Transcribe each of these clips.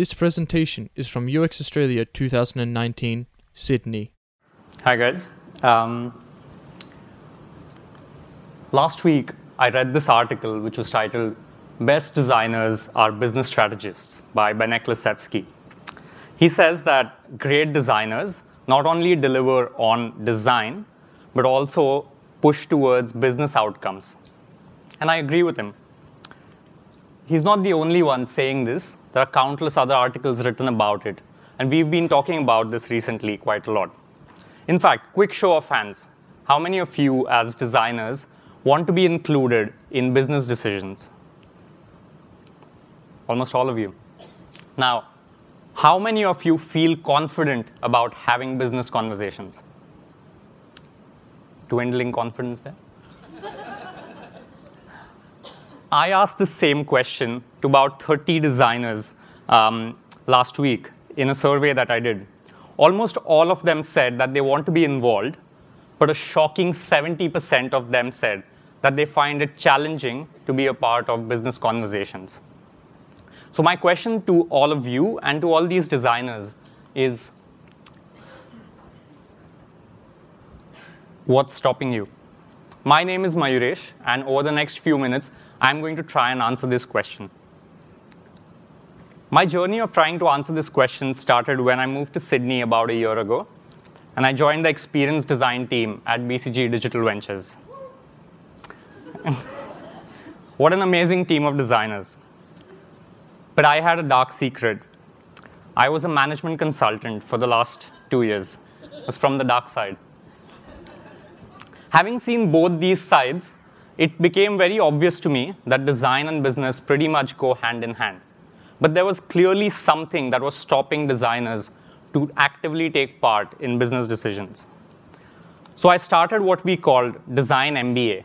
This presentation is from UX Australia 2019, Sydney. Hi, guys. Um, last week, I read this article which was titled Best Designers Are Business Strategists by Benek Lisefski. He says that great designers not only deliver on design, but also push towards business outcomes. And I agree with him. He's not the only one saying this. There are countless other articles written about it. And we've been talking about this recently quite a lot. In fact, quick show of hands. How many of you, as designers, want to be included in business decisions? Almost all of you. Now, how many of you feel confident about having business conversations? Dwindling confidence there? I asked the same question to about 30 designers um, last week in a survey that I did. Almost all of them said that they want to be involved, but a shocking 70% of them said that they find it challenging to be a part of business conversations. So, my question to all of you and to all these designers is what's stopping you? My name is Mayuresh, and over the next few minutes, I'm going to try and answer this question. My journey of trying to answer this question started when I moved to Sydney about a year ago, and I joined the experience design team at BCG Digital Ventures. what an amazing team of designers. But I had a dark secret. I was a management consultant for the last two years. I was from the dark side. Having seen both these sides, it became very obvious to me that design and business pretty much go hand in hand. But there was clearly something that was stopping designers to actively take part in business decisions. So I started what we called Design MBA.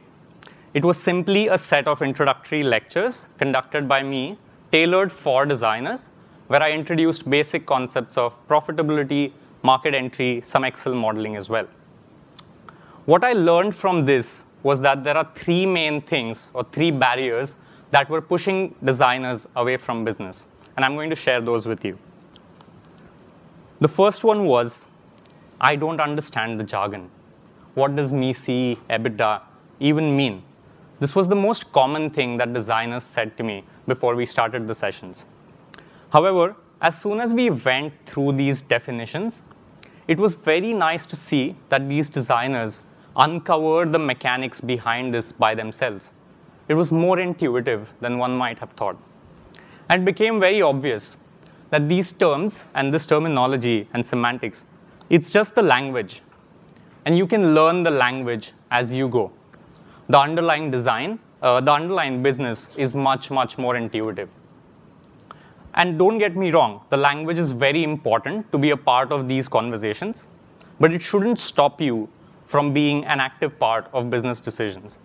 It was simply a set of introductory lectures conducted by me, tailored for designers, where I introduced basic concepts of profitability, market entry, some Excel modeling as well. What I learned from this was that there are three main things or three barriers that were pushing designers away from business. And I'm going to share those with you. The first one was I don't understand the jargon. What does MECE, EBITDA even mean? This was the most common thing that designers said to me before we started the sessions. However, as soon as we went through these definitions, it was very nice to see that these designers uncovered the mechanics behind this by themselves. It was more intuitive than one might have thought. And it became very obvious that these terms and this terminology and semantics, it's just the language. And you can learn the language as you go. The underlying design, uh, the underlying business is much, much more intuitive. And don't get me wrong, the language is very important to be a part of these conversations, but it shouldn't stop you from being an active part of business decisions.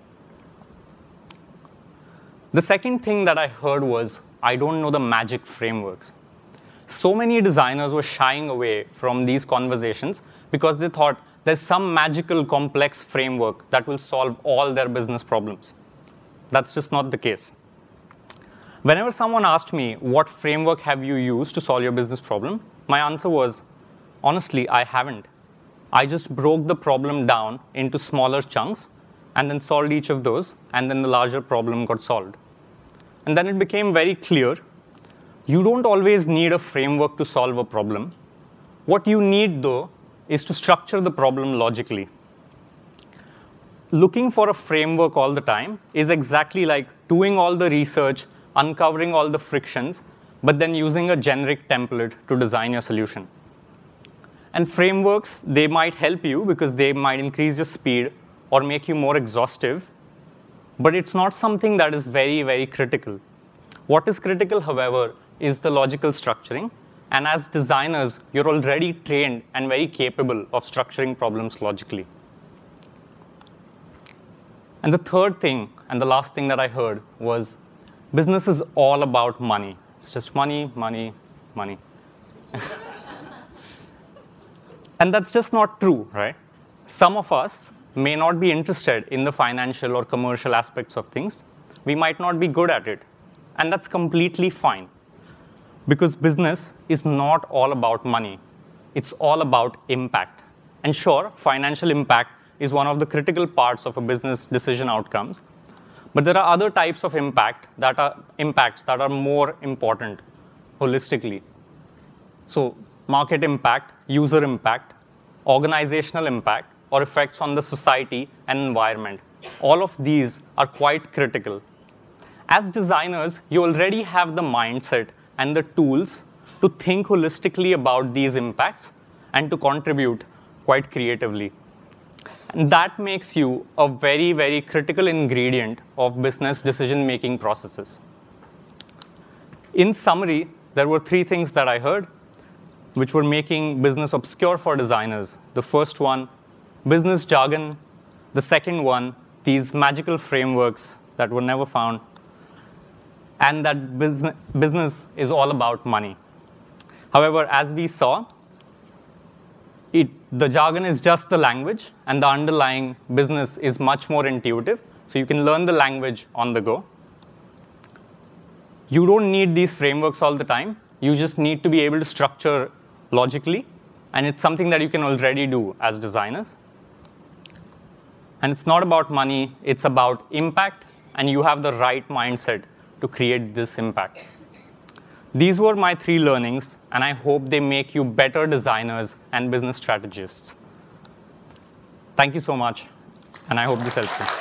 The second thing that I heard was I don't know the magic frameworks. So many designers were shying away from these conversations because they thought there's some magical complex framework that will solve all their business problems. That's just not the case. Whenever someone asked me, What framework have you used to solve your business problem? my answer was, Honestly, I haven't. I just broke the problem down into smaller chunks and then solved each of those, and then the larger problem got solved. And then it became very clear you don't always need a framework to solve a problem. What you need, though, is to structure the problem logically. Looking for a framework all the time is exactly like doing all the research, uncovering all the frictions, but then using a generic template to design your solution. And frameworks, they might help you because they might increase your speed or make you more exhaustive, but it's not something that is very, very critical. What is critical, however, is the logical structuring. And as designers, you're already trained and very capable of structuring problems logically. And the third thing, and the last thing that I heard, was business is all about money. It's just money, money, money. And that's just not true, right? Some of us may not be interested in the financial or commercial aspects of things. We might not be good at it. And that's completely fine. because business is not all about money. It's all about impact. And sure, financial impact is one of the critical parts of a business decision outcomes. But there are other types of impact that are impacts that are more important holistically. So market impact, user impact, organizational impact, or effects on the society and environment. All of these are quite critical. As designers, you already have the mindset and the tools to think holistically about these impacts and to contribute quite creatively. And that makes you a very, very critical ingredient of business decision making processes. In summary, there were three things that I heard which were making business obscure for designers. The first one, business jargon. The second one, these magical frameworks that were never found. And that business, business is all about money. However, as we saw, it, the jargon is just the language, and the underlying business is much more intuitive. So you can learn the language on the go. You don't need these frameworks all the time. You just need to be able to structure logically, and it's something that you can already do as designers. And it's not about money, it's about impact, and you have the right mindset to create this impact. These were my three learnings, and I hope they make you better designers and business strategists. Thank you so much, and I hope this helps you.